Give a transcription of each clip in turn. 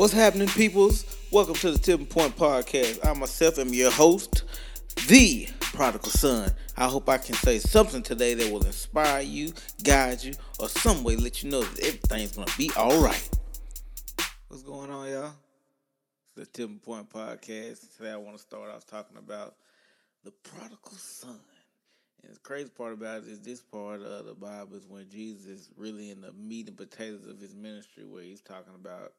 What's happening, peoples? Welcome to the Tipping Point Podcast. I myself am your host, the prodigal son. I hope I can say something today that will inspire you, guide you, or some way let you know that everything's gonna be all right. What's going on, y'all? The Tipping Point Podcast. Today I want to start off talking about the prodigal son. And the crazy part about it is this part of the Bible is when Jesus is really in the meat and potatoes of his ministry, where he's talking about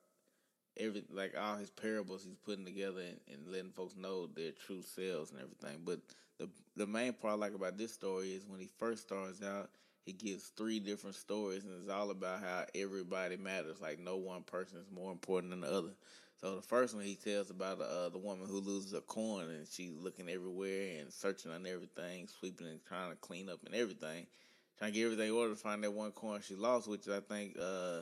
every like all his parables he's putting together and, and letting folks know their true selves and everything. But the the main part I like about this story is when he first starts out, he gives three different stories and it's all about how everybody matters. Like no one person is more important than the other. So the first one he tells about uh, the woman who loses a coin and she's looking everywhere and searching on everything, sweeping and trying to clean up and everything, trying to get everything in order to find that one coin she lost, which I think uh,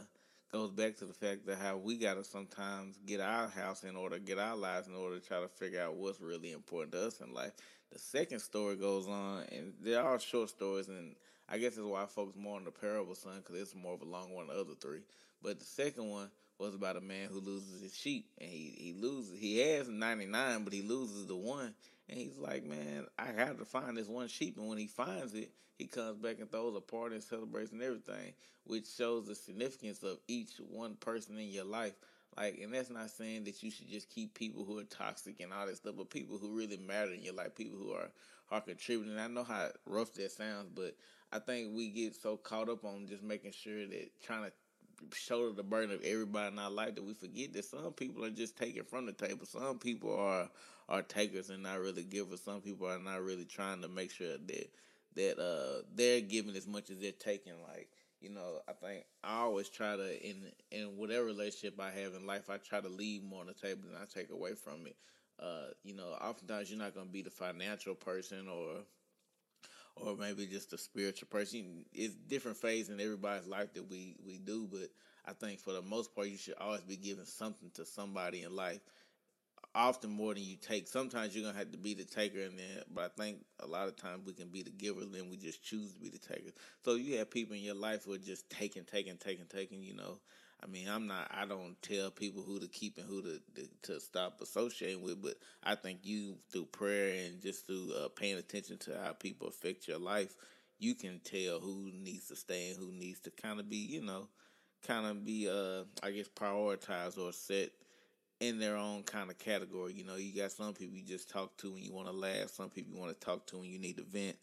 goes back to the fact that how we gotta sometimes get our house in order, get our lives in order to try to figure out what's really important to us in life. The second story goes on, and they're all short stories, and I guess that's why I focus more on the parable son because it's more of a long one the other three. But the second one was about a man who loses his sheep, and he he loses. He has ninety nine, but he loses the one, and he's like, man, I got to find this one sheep. And when he finds it, he comes back and throws a party and celebrates and everything, which shows the significance of each one person in your life. Like, and that's not saying that you should just keep people who are toxic and all that stuff, but people who really matter in your life, people who are are contributing. I know how rough that sounds, but I think we get so caught up on just making sure that trying to shoulder the burden of everybody in our life that we forget that some people are just taking from the table. Some people are are takers and not really givers. Some people are not really trying to make sure that that uh they're giving as much as they're taking. Like you know, I think I always try to in in whatever relationship I have in life, I try to leave more on the table than I take away from it. Uh, you know, oftentimes you're not gonna be the financial person or or maybe just a spiritual person. It's different phase in everybody's life that we we do, but I think for the most part, you should always be giving something to somebody in life. Often more than you take. Sometimes you're gonna have to be the taker and then, but I think a lot of times we can be the giver, then we just choose to be the taker. So you have people in your life who are just taking, taking, taking, taking. You know, I mean, I'm not. I don't tell people who to keep and who to to, to stop associating with, but I think you through prayer and just through uh, paying attention to how people affect your life, you can tell who needs to stay and who needs to kind of be, you know, kind of be, uh, I guess, prioritized or set in their own kind of category. You know, you got some people you just talk to when you want to laugh. Some people you want to talk to when you need to vent.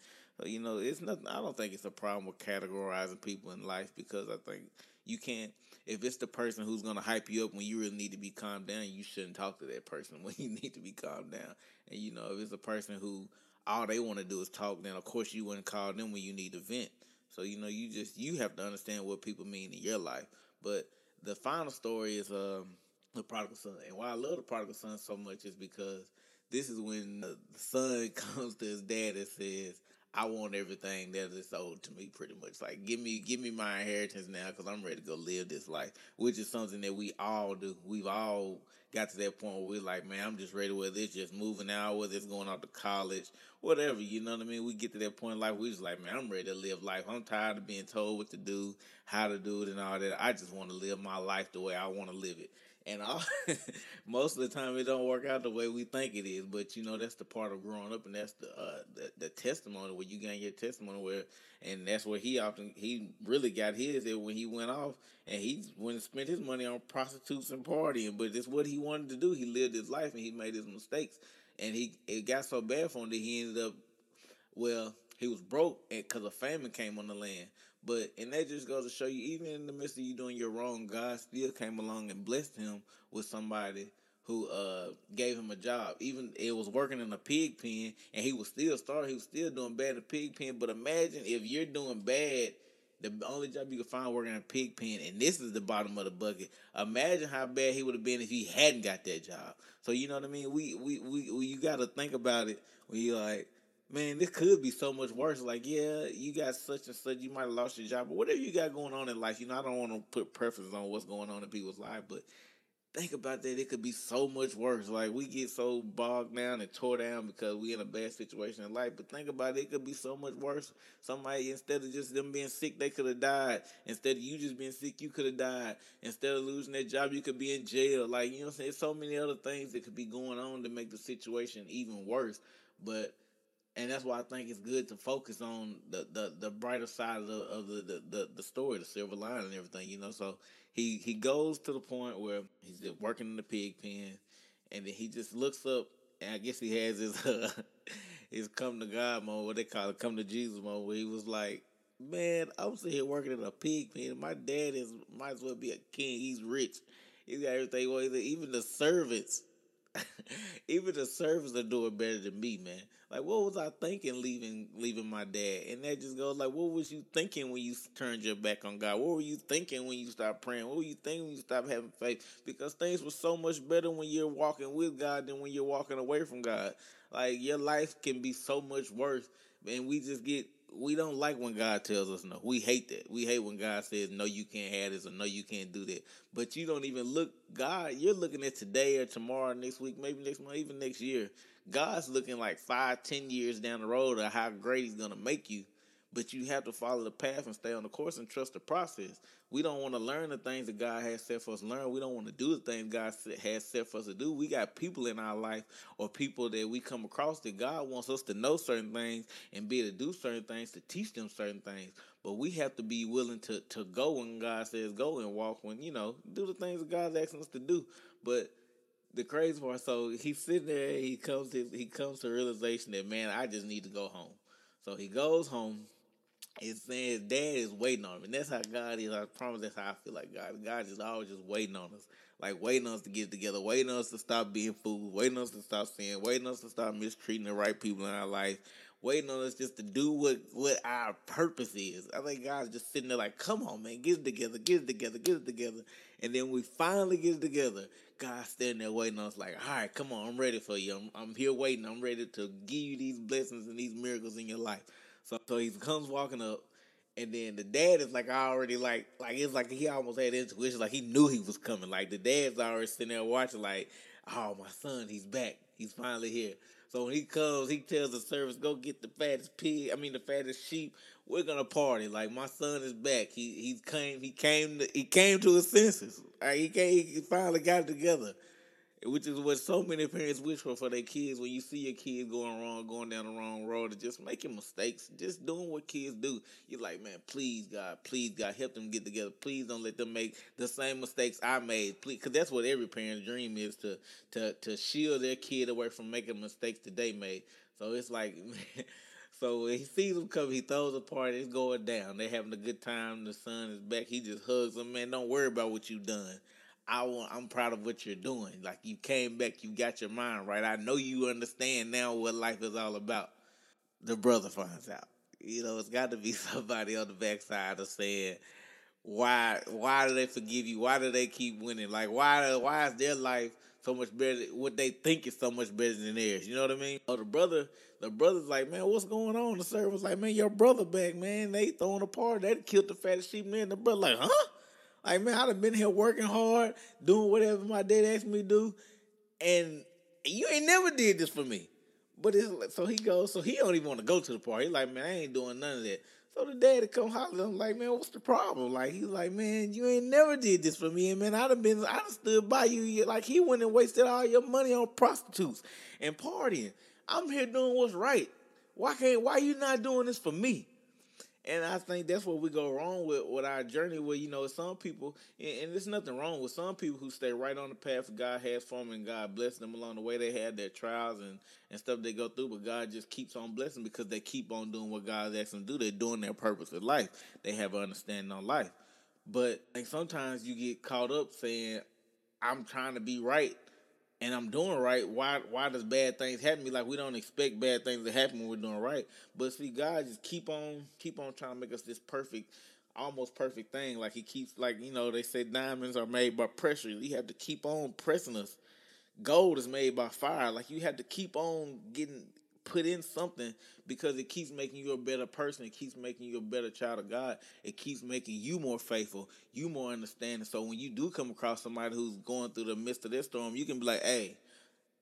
You know, it's nothing. I don't think it's a problem with categorizing people in life because I think you can't if it's the person who's gonna hype you up when you really need to be calmed down, you shouldn't talk to that person when you need to be calmed down. And you know, if it's a person who all they want to do is talk, then of course you wouldn't call them when you need to vent. So you know, you just you have to understand what people mean in your life. But the final story is um, the prodigal son, and why I love the prodigal son so much is because this is when the son comes to his dad and says, I want everything that is owed to me, pretty much. Like, give me, give me my inheritance now, because I'm ready to go live this life, which is something that we all do. We've all got to that point where we're like, man, I'm just ready. Whether it's just moving out, whether it's going off to college, whatever, you know what I mean. We get to that point in life, we just like, man, I'm ready to live life. I'm tired of being told what to do, how to do it, and all that. I just want to live my life the way I want to live it and all, most of the time it don't work out the way we think it is. But you know that's the part of growing up, and that's the uh, the, the testimony where you gain your testimony where, and that's where he often he really got his when he went off and he went and spent his money on prostitutes and partying. But it's what he wanted to do. He lived his life and he made his mistakes, and he it got so bad for him that he ended up well he was broke because a famine came on the land. But and that just goes to show you, even in the midst of you doing your wrong, God still came along and blessed him with somebody who uh gave him a job. Even it was working in a pig pen, and he was still starting. He was still doing bad in a pig pen. But imagine if you're doing bad, the only job you can find working in a pig pen, and this is the bottom of the bucket. Imagine how bad he would have been if he hadn't got that job. So you know what I mean. We we we, we you got to think about it when you like man, this could be so much worse. Like, yeah, you got such and such, you might have lost your job, but whatever you got going on in life, you know, I don't want to put preferences on what's going on in people's life, but think about that, it could be so much worse. Like we get so bogged down and tore down because we in a bad situation in life. But think about it, it could be so much worse. Somebody instead of just them being sick, they could have died. Instead of you just being sick, you could have died. Instead of losing that job, you could be in jail. Like you know, I'm saying so many other things that could be going on to make the situation even worse. But and that's why I think it's good to focus on the the, the brighter side of the of the, the, the, the story, the silver line and everything, you know. So he he goes to the point where he's working in the pig pen, and then he just looks up, and I guess he has his uh, his come to God mode, what they call it, come to Jesus mode, where he was like, "Man, I'm sitting here working in a pig pen. My dad is might as well be a king. He's rich. He's got everything. Well, even the servants." even the servants are doing better than me, man. Like, what was I thinking leaving leaving my dad? And that just goes like, what was you thinking when you turned your back on God? What were you thinking when you stopped praying? What were you thinking when you stopped having faith? Because things were so much better when you're walking with God than when you're walking away from God. Like your life can be so much worse, and we just get we don't like when God tells us no. We hate that. We hate when God says no, you can't have this or no, you can't do that. But you don't even look God. You're looking at today or tomorrow, next week, maybe next month, even next year. God's looking like five, ten years down the road of how great He's gonna make you. But you have to follow the path and stay on the course and trust the process. We don't want to learn the things that God has set for us to learn. We don't want to do the things God has set for us to do. We got people in our life or people that we come across that God wants us to know certain things and be able to do certain things to teach them certain things. But we have to be willing to to go when God says go and walk when, you know, do the things that God's asking us to do. But the crazy part, so he's sitting there, he comes to he comes to realization that man, I just need to go home. So he goes home it's saying his dad is waiting on him. And that's how God is. I promise that's how I feel like God. God is always just waiting on us. Like waiting on us to get together, waiting on us to stop being fools, waiting on us to stop sinning, waiting on us to stop mistreating the right people in our life, waiting on us just to do what, what our purpose is. I think God's just sitting there like, come on, man, get it together, get it together, get it together. And then we finally get it together. God's standing there waiting on us like, all right, come on, I'm ready for you. I'm, I'm here waiting. I'm ready to give you these blessings and these miracles in your life. So so he comes walking up, and then the dad is like "I already like like it's like he almost had intuition, like he knew he was coming. Like the dad's already sitting there watching, like, oh my son, he's back, he's finally here. So when he comes, he tells the servants, "Go get the fattest pig. I mean, the fattest sheep. We're gonna party. Like my son is back. He he came. He came. To, he came to his senses. Right? He came. He finally got together which is what so many parents wish for for their kids. When you see your kids going wrong, going down the wrong road, and just making mistakes, just doing what kids do, you're like, man, please God, please God, help them get together. Please don't let them make the same mistakes I made. Please, because that's what every parent's dream is to to to shield their kid away from making mistakes that they made. So it's like. So he sees them come, he throws a party, it's going down. They're having a good time. The son is back. He just hugs them, man. Don't worry about what you've done. I want, I'm proud of what you're doing. Like you came back, you got your mind right. I know you understand now what life is all about. The brother finds out. You know, it's got to be somebody on the backside of saying, why why do they forgive you? Why do they keep winning? Like why why is their life so much better? What they think is so much better than theirs. You know what I mean? Oh, the brother, the brother's like, man, what's going on? The servant's like, man, your brother back, man. They throwing a party. They killed the fattest sheep, man. The brother like, huh? Like, man, I'd have been here working hard, doing whatever my dad asked me to do, and you ain't never did this for me. But it's like, so he goes, so he don't even want to go to the party. He's like, man, I ain't doing none of that. So the daddy come holler I'm like, man, what's the problem? Like, he's like, man, you ain't never did this for me. And man, I'd have been, I'd have stood by you. Like, he went and wasted all your money on prostitutes and partying. I'm here doing what's right. Why can't, why you not doing this for me? And I think that's where we go wrong with, with our journey. Where you know some people, and, there's nothing wrong with some people who stay right on the path God has for them, and God bless them along the way. They had their trials and, and stuff they go through, but God just keeps on blessing because they keep on doing what God asks them to do. They're doing their purpose in life. They have an understanding on life. But like sometimes you get caught up saying, "I'm trying to be right," and I'm doing right, why why does bad things happen to me? Like we don't expect bad things to happen when we're doing right. But see, God just keep on keep on trying to make us this perfect, almost perfect thing. Like he keeps like, you know, they say diamonds are made by pressure. You have to keep on pressing us. Gold is made by fire. Like you have to keep on getting put in something because it keeps making you a better person. It keeps making you a better child of God. It keeps making you more faithful, you more understanding. So when you do come across somebody who's going through the midst of this storm, you can be like, hey,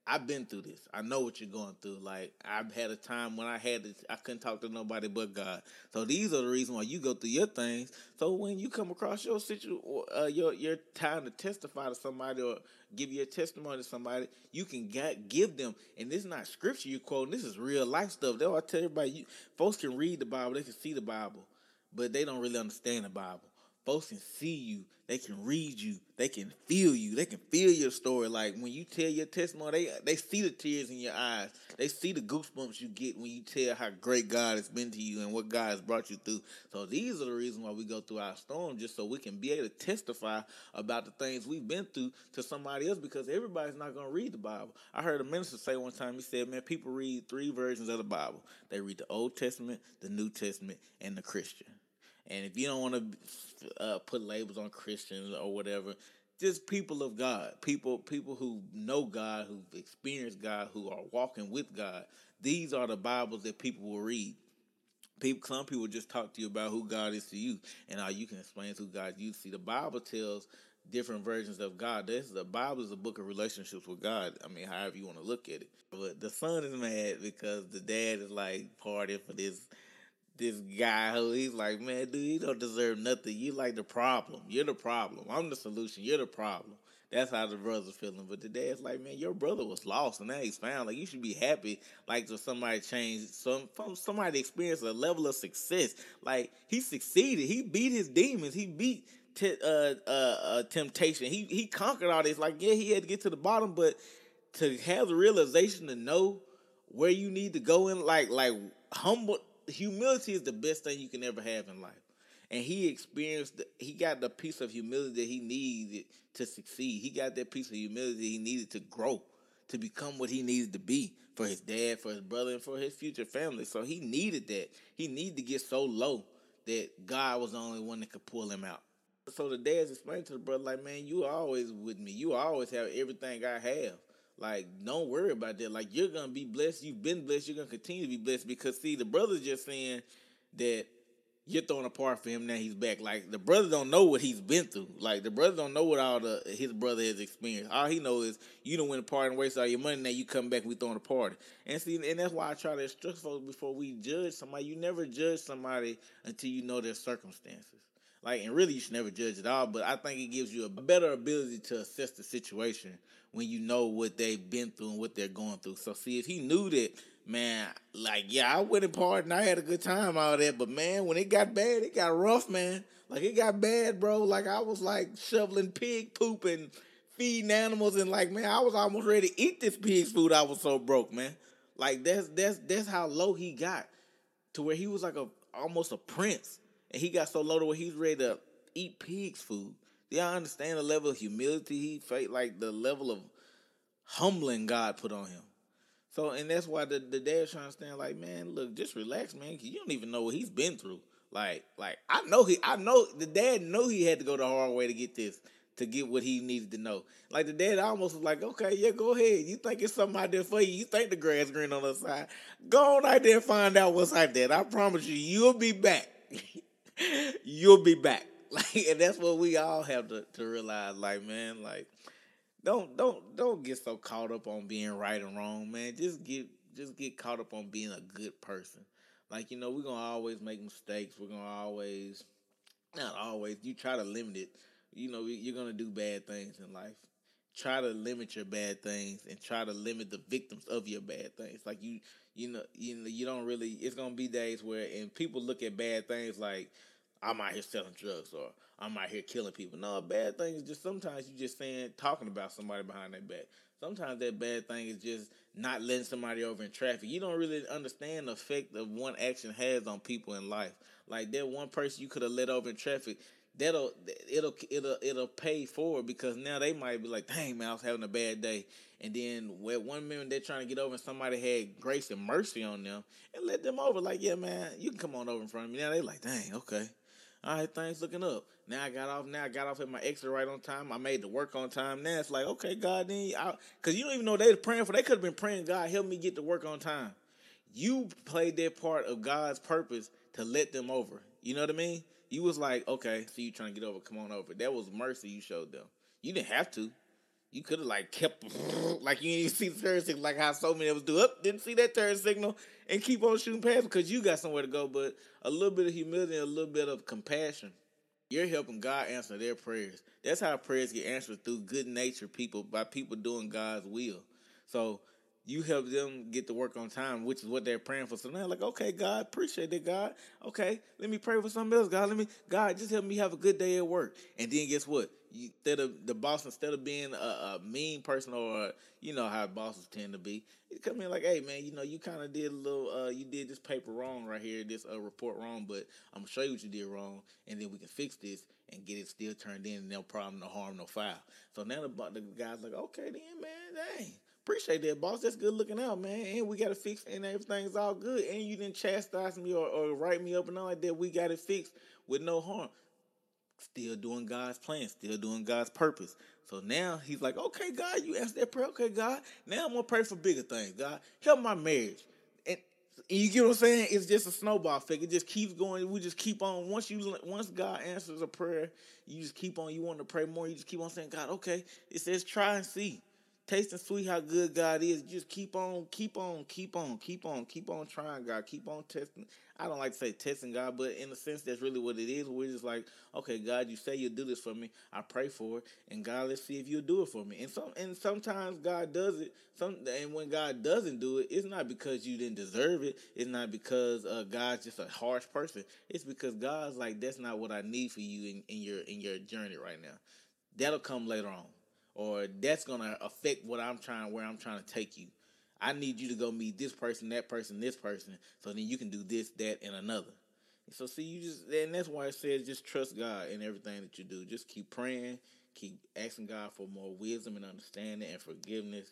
I've been through this. I know what you're going through. Like I've had a time when I had to, I couldn't talk to nobody but God. So these are the reasons why you go through your things. So when you come across your situation, uh, your your time to testify to somebody or give your testimony to somebody, you can get, give them. And this is not scripture you quoting. This is real life stuff. That's I tell everybody. You, folks can read the Bible, they can see the Bible, but they don't really understand the Bible folks can see you, they can read you, they can feel you, they can feel your story. Like when you tell your testimony, they they see the tears in your eyes, they see the goosebumps you get when you tell how great God has been to you and what God has brought you through. So these are the reasons why we go through our storm, just so we can be able to testify about the things we've been through to somebody else, because everybody's not going to read the Bible. I heard a minister say one time, he said, "Man, people read three versions of the Bible. They read the Old Testament, the New Testament, and the Christian." And if you don't want to uh, put labels on Christians or whatever, just people of God, people people who know God, who've experienced God, who are walking with God. These are the Bibles that people will read. People, some people just talk to you about who God is to you, and how you can explain who God you see. The Bible tells different versions of God. This the Bible is a book of relationships with God. I mean, however you want to look at it. But the son is mad because the dad is like partying for this this guy who he's like, man, dude, you don't deserve nothing. You like the problem. You're the problem. I'm the solution. You're the problem. That's how the brother's feeling. But the dad's like, man, your brother was lost and now he's found. Like you should be happy. Like to somebody change some somebody experience a level of success. Like he succeeded. He beat his demons. He beat t- uh, uh, uh, temptation. He he conquered all this. Like yeah, he had to get to the bottom, but to have the realization to know where you need to go in, like like humble humility is the best thing you can ever have in life. And he experienced, he got the piece of humility that he needed to succeed. He got that piece of humility he needed to grow, to become what he needed to be for his dad, for his brother, and for his future family. So he needed that. He needed to get so low that God was the only one that could pull him out. So the dad's explaining to the brother, like, man, you always with me. You always have everything I have. Like, don't worry about that. Like, you're gonna be blessed. You've been blessed. You're gonna continue to be blessed because see, the brother's just saying that you're throwing a part for him now he's back. Like the brother don't know what he's been through. Like the brother don't know what all the his brother has experienced. All he knows is you don't win a party and waste all your money. Now you come back and we throwing a party. And see, and that's why I try to instruct folks before we judge somebody. You never judge somebody until you know their circumstances. Like, and really, you should never judge at all. But I think it gives you a better ability to assess the situation when you know what they've been through and what they're going through. So, see, if he knew that, man, like, yeah, I went and partied and I had a good time out there, but man, when it got bad, it got rough, man. Like, it got bad, bro. Like, I was like shoveling pig poop and feeding animals, and like, man, I was almost ready to eat this pig's food. I was so broke, man. Like, that's that's that's how low he got to where he was like a almost a prince and he got so low to where he's ready to eat pig's food. Y'all understand the level of humility he faced, like the level of humbling God put on him? So, and that's why the, the dad's trying to stand like, man, look, just relax, man, you don't even know what he's been through. Like, like I know he, I know the dad know he had to go the hard way to get this, to get what he needed to know. Like the dad almost was like, okay, yeah, go ahead. You think it's something out there for you? You think the grass green on the side? Go on out there and find out what's out there. I promise you, you'll be back. you'll be back. Like, and that's what we all have to, to realize. Like, man, like, don't don't don't get so caught up on being right and wrong, man. Just get just get caught up on being a good person. Like, you know, we're gonna always make mistakes. We're gonna always not always, you try to limit it. You know, you're gonna do bad things in life. Try to limit your bad things and try to limit the victims of your bad things. Like you you know, you know, you don't really. It's gonna be days where, and people look at bad things like, I'm out here selling drugs or I'm out here killing people. No, a bad thing is just sometimes you just saying talking about somebody behind their back. Sometimes that bad thing is just not letting somebody over in traffic. You don't really understand the effect of one action has on people in life. Like that one person you could have let over in traffic, that'll it'll it'll it'll pay forward because now they might be like, dang man, I was having a bad day. And then where one minute they're trying to get over and somebody had grace and mercy on them and let them over. Like, yeah, man, you can come on over in front of me. Now they like, dang, okay. All right, things looking up. Now I got off. Now I got off at my exit right on time. I made the work on time. Now it's like, okay, God, then, because you don't even know they were praying for. They could have been praying, God, help me get to work on time. you played that part of God's purpose to let them over. You know what I mean? You was like, okay, so you trying to get over, come on over. That was mercy you showed them. You didn't have to. You could have like kept like you didn't even see the turn signal, like how so many of us do. Up, didn't see that turn signal and keep on shooting past because you got somewhere to go. But a little bit of humility a little bit of compassion, you're helping God answer their prayers. That's how prayers get answered through good nature people by people doing God's will. So you help them get to work on time, which is what they're praying for. So now, like, okay, God, appreciate it, God. Okay, let me pray for something else, God. Let me, God, just help me have a good day at work. And then guess what? You, instead of the boss, instead of being a, a mean person or you know how bosses tend to be, he come in like, hey man, you know, you kind of did a little, uh, you did this paper wrong right here, this uh, report wrong, but I'm gonna show you what you did wrong, and then we can fix this and get it still turned in, no problem, no harm, no foul. So now the, the guy's like, okay then, man, dang Appreciate that, boss. That's good looking out, man. And we got it fixed, and everything's all good. And you didn't chastise me or, or write me up and all like that. We got it fixed with no harm. Still doing God's plan, still doing God's purpose. So now he's like, okay, God, you asked that prayer. Okay, God, now I'm gonna pray for bigger things. God, help my marriage. And you get what I'm saying? It's just a snowball effect. It just keeps going. We just keep on. Once you, once God answers a prayer, you just keep on. You want to pray more. You just keep on saying, God, okay. It says, try and see taste and sweet how good God is. Just keep on, keep on, keep on, keep on, keep on trying, God. Keep on testing. I don't like to say testing God, but in a sense, that's really what it is. We're just like, okay, God, you say you'll do this for me. I pray for it, and God, let's see if you'll do it for me. And some, and sometimes God does it. Some, and when God doesn't do it, it's not because you didn't deserve it. It's not because uh, God's just a harsh person. It's because God's like, that's not what I need for you in, in your in your journey right now. That'll come later on or that's gonna affect what I'm trying where I'm trying to take you. I need you to go meet this person, that person, this person, so then you can do this, that, and another. So see, you just and that's why it says just trust God in everything that you do. Just keep praying, keep asking God for more wisdom and understanding and forgiveness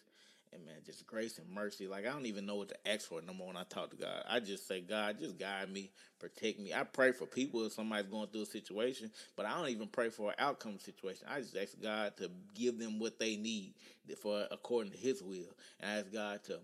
and man, just grace and mercy. Like I don't even know what to ask for no more when I talk to God. I just say, God, just guide me, protect me. I pray for people if somebody's going through a situation, but I don't even pray for an outcome situation. I just ask God to give them what they need for according to His will, and I ask God to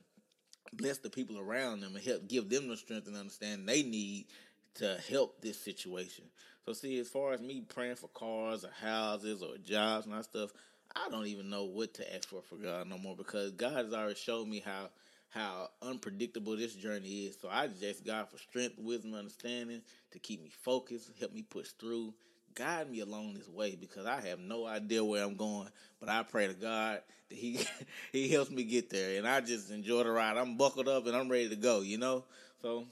bless the people around them and help give them the strength and understanding they need to help this situation. So see, as far as me praying for cars or houses or jobs and that stuff, I don't even know what to ask for for God no more because God has already showed me how how unpredictable this journey is. So I just ask God for strength, wisdom, understanding to keep me focused, help me push through, guide me along this way because I have no idea where I'm going. But I pray to God that He He helps me get there, and I just enjoy the ride. I'm buckled up and I'm ready to go. You know, so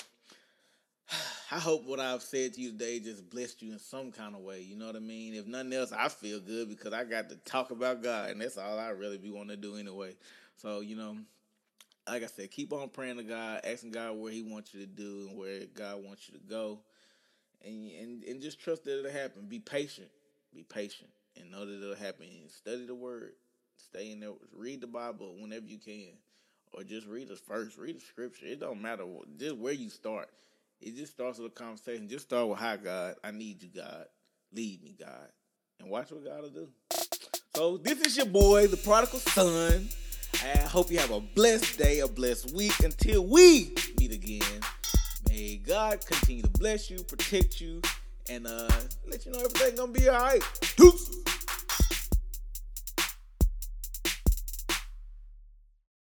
I hope what I've said to you today just blessed you in some kind of way. You know what I mean? If nothing else, I feel good because I got to talk about God, and that's all I really be wanting to do anyway. So, you know, like I said, keep on praying to God, asking God where He wants you to do and where God wants you to go, and and and just trust that it'll happen. Be patient, be patient, and know that it'll happen. Study the Word, stay in there, read the Bible whenever you can, or just read the first. Read the Scripture. It don't matter just where you start it just starts with a conversation. Just start with hi God. I need you, God. Lead me, God. And watch what God will do. So this is your boy, the prodigal son. I hope you have a blessed day, a blessed week until we meet again. May God continue to bless you, protect you, and uh, let you know everything's gonna be alright. Deuces.